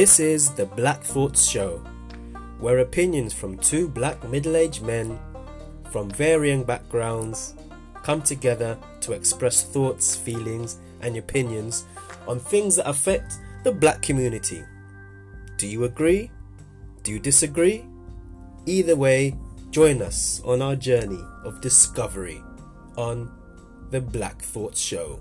This is the Black Thoughts Show, where opinions from two black middle aged men from varying backgrounds come together to express thoughts, feelings, and opinions on things that affect the black community. Do you agree? Do you disagree? Either way, join us on our journey of discovery on the Black Thoughts Show.